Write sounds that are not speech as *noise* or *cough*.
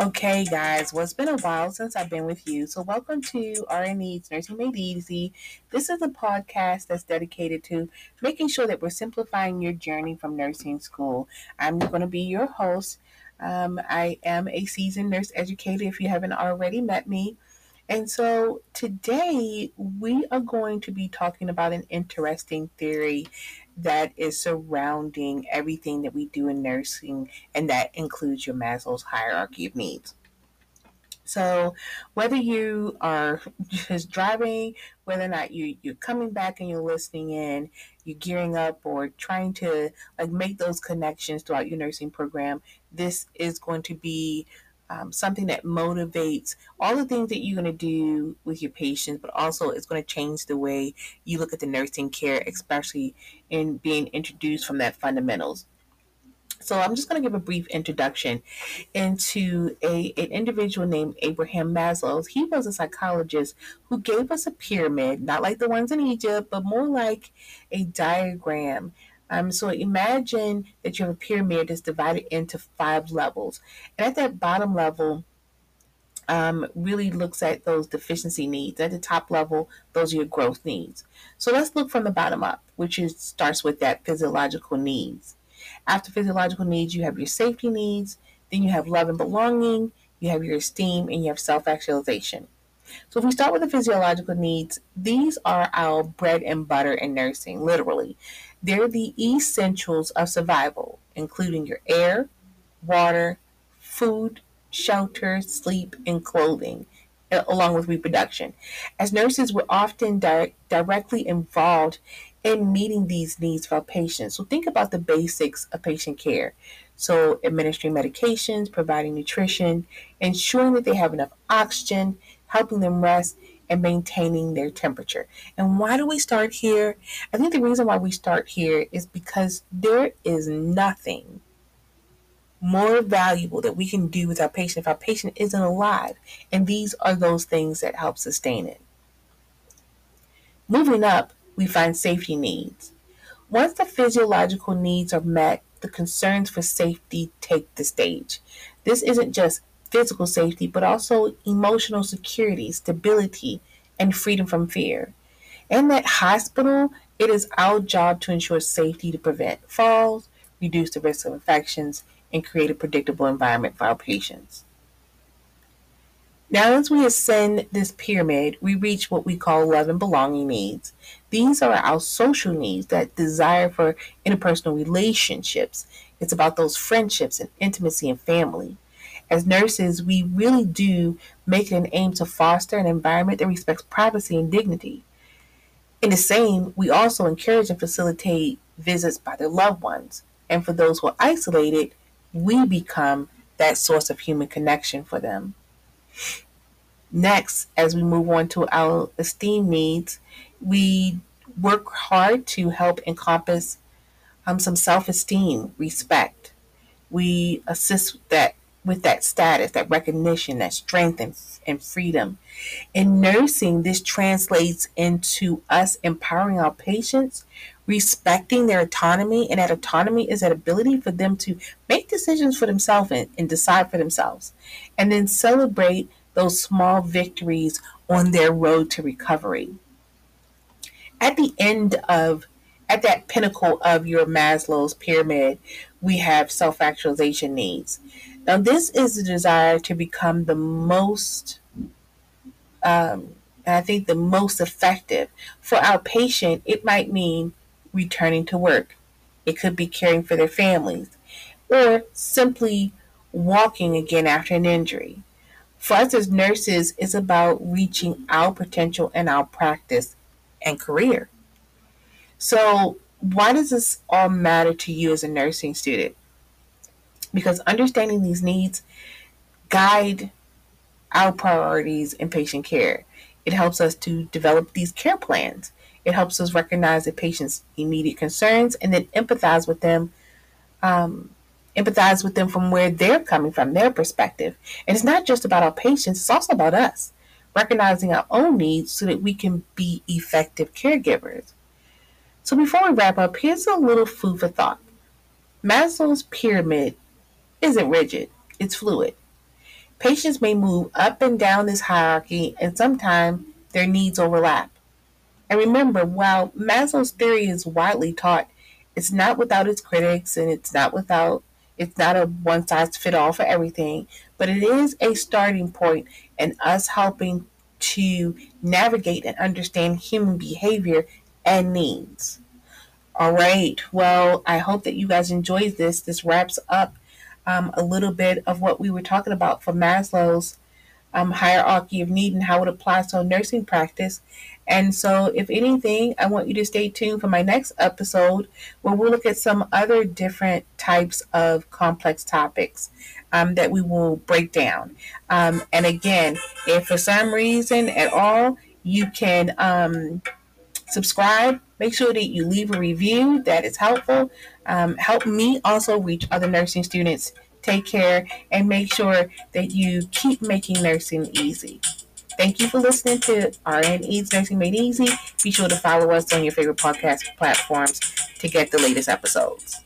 Okay, guys, well, it's been a while since I've been with you. So, welcome to RN Eades Nursing Made Easy. This is a podcast that's dedicated to making sure that we're simplifying your journey from nursing school. I'm going to be your host. Um, I am a seasoned nurse educator if you haven't already met me. And so today we are going to be talking about an interesting theory that is surrounding everything that we do in nursing, and that includes your Maslow's hierarchy of needs. So, whether you are *laughs* just driving, whether or not you you're coming back and you're listening in, you're gearing up or trying to like make those connections throughout your nursing program, this is going to be um, something that motivates all the things that you're going to do with your patients, but also it's going to change the way you look at the nursing care, especially in being introduced from that fundamentals. So I'm just going to give a brief introduction into a an individual named Abraham Maslow. He was a psychologist who gave us a pyramid, not like the ones in Egypt, but more like a diagram um, so imagine that you have a pyramid that's divided into five levels. And at that bottom level, um, really looks at those deficiency needs. At the top level, those are your growth needs. So let's look from the bottom up, which is, starts with that physiological needs. After physiological needs, you have your safety needs, then you have love and belonging, you have your esteem, and you have self actualization. So if we start with the physiological needs, these are our bread and butter in nursing, literally. They're the essentials of survival, including your air, water, food, shelter, sleep, and clothing, along with reproduction. As nurses, we're often di- directly involved in meeting these needs for our patients. So think about the basics of patient care. So administering medications, providing nutrition, ensuring that they have enough oxygen, helping them rest, and maintaining their temperature. And why do we start here? I think the reason why we start here is because there is nothing more valuable that we can do with our patient if our patient isn't alive. And these are those things that help sustain it. Moving up, we find safety needs. Once the physiological needs are met, the concerns for safety take the stage. This isn't just physical safety, but also emotional security, stability, and freedom from fear. In that hospital, it is our job to ensure safety to prevent falls, reduce the risk of infections, and create a predictable environment for our patients. Now, as we ascend this pyramid, we reach what we call love and belonging needs. These are our social needs, that desire for interpersonal relationships. It's about those friendships and intimacy and family as nurses, we really do make it an aim to foster an environment that respects privacy and dignity. In the same, we also encourage and facilitate visits by their loved ones. And for those who are isolated, we become that source of human connection for them. Next, as we move on to our esteem needs, we work hard to help encompass um, some self esteem, respect. We assist that with that status, that recognition, that strength and, and freedom. In nursing, this translates into us empowering our patients, respecting their autonomy, and that autonomy is that ability for them to make decisions for themselves and, and decide for themselves, and then celebrate those small victories on their road to recovery. At the end of at that pinnacle of your Maslow's pyramid, we have self actualization needs. Now, this is the desire to become the most, um, I think, the most effective. For our patient, it might mean returning to work, it could be caring for their families, or simply walking again after an injury. For us as nurses, it's about reaching our potential in our practice and career. So, why does this all matter to you as a nursing student? because understanding these needs guide our priorities in patient care. It helps us to develop these care plans. It helps us recognize the patient's immediate concerns and then empathize with them, um, empathize with them from where they're coming from, their perspective. And it's not just about our patients, it's also about us, recognizing our own needs so that we can be effective caregivers. So before we wrap up, here's a little food for thought. Maslow's pyramid isn't rigid, it's fluid. Patients may move up and down this hierarchy, and sometimes their needs overlap. And remember, while Maslow's theory is widely taught, it's not without its critics and it's not without it's not a one size fit all for everything, but it is a starting point in us helping to navigate and understand human behavior and needs. All right. Well, I hope that you guys enjoyed this. This wraps up um, a little bit of what we were talking about for Maslow's um, hierarchy of need and how it applies to nursing practice. And so, if anything, I want you to stay tuned for my next episode where we'll look at some other different types of complex topics um, that we will break down. Um, and again, if for some reason at all you can um, subscribe, make sure that you leave a review, that is helpful. Um, help me also reach other nursing students take care, and make sure that you keep making nursing easy. Thank you for listening to RN Eades Nursing Made Easy. Be sure to follow us on your favorite podcast platforms to get the latest episodes.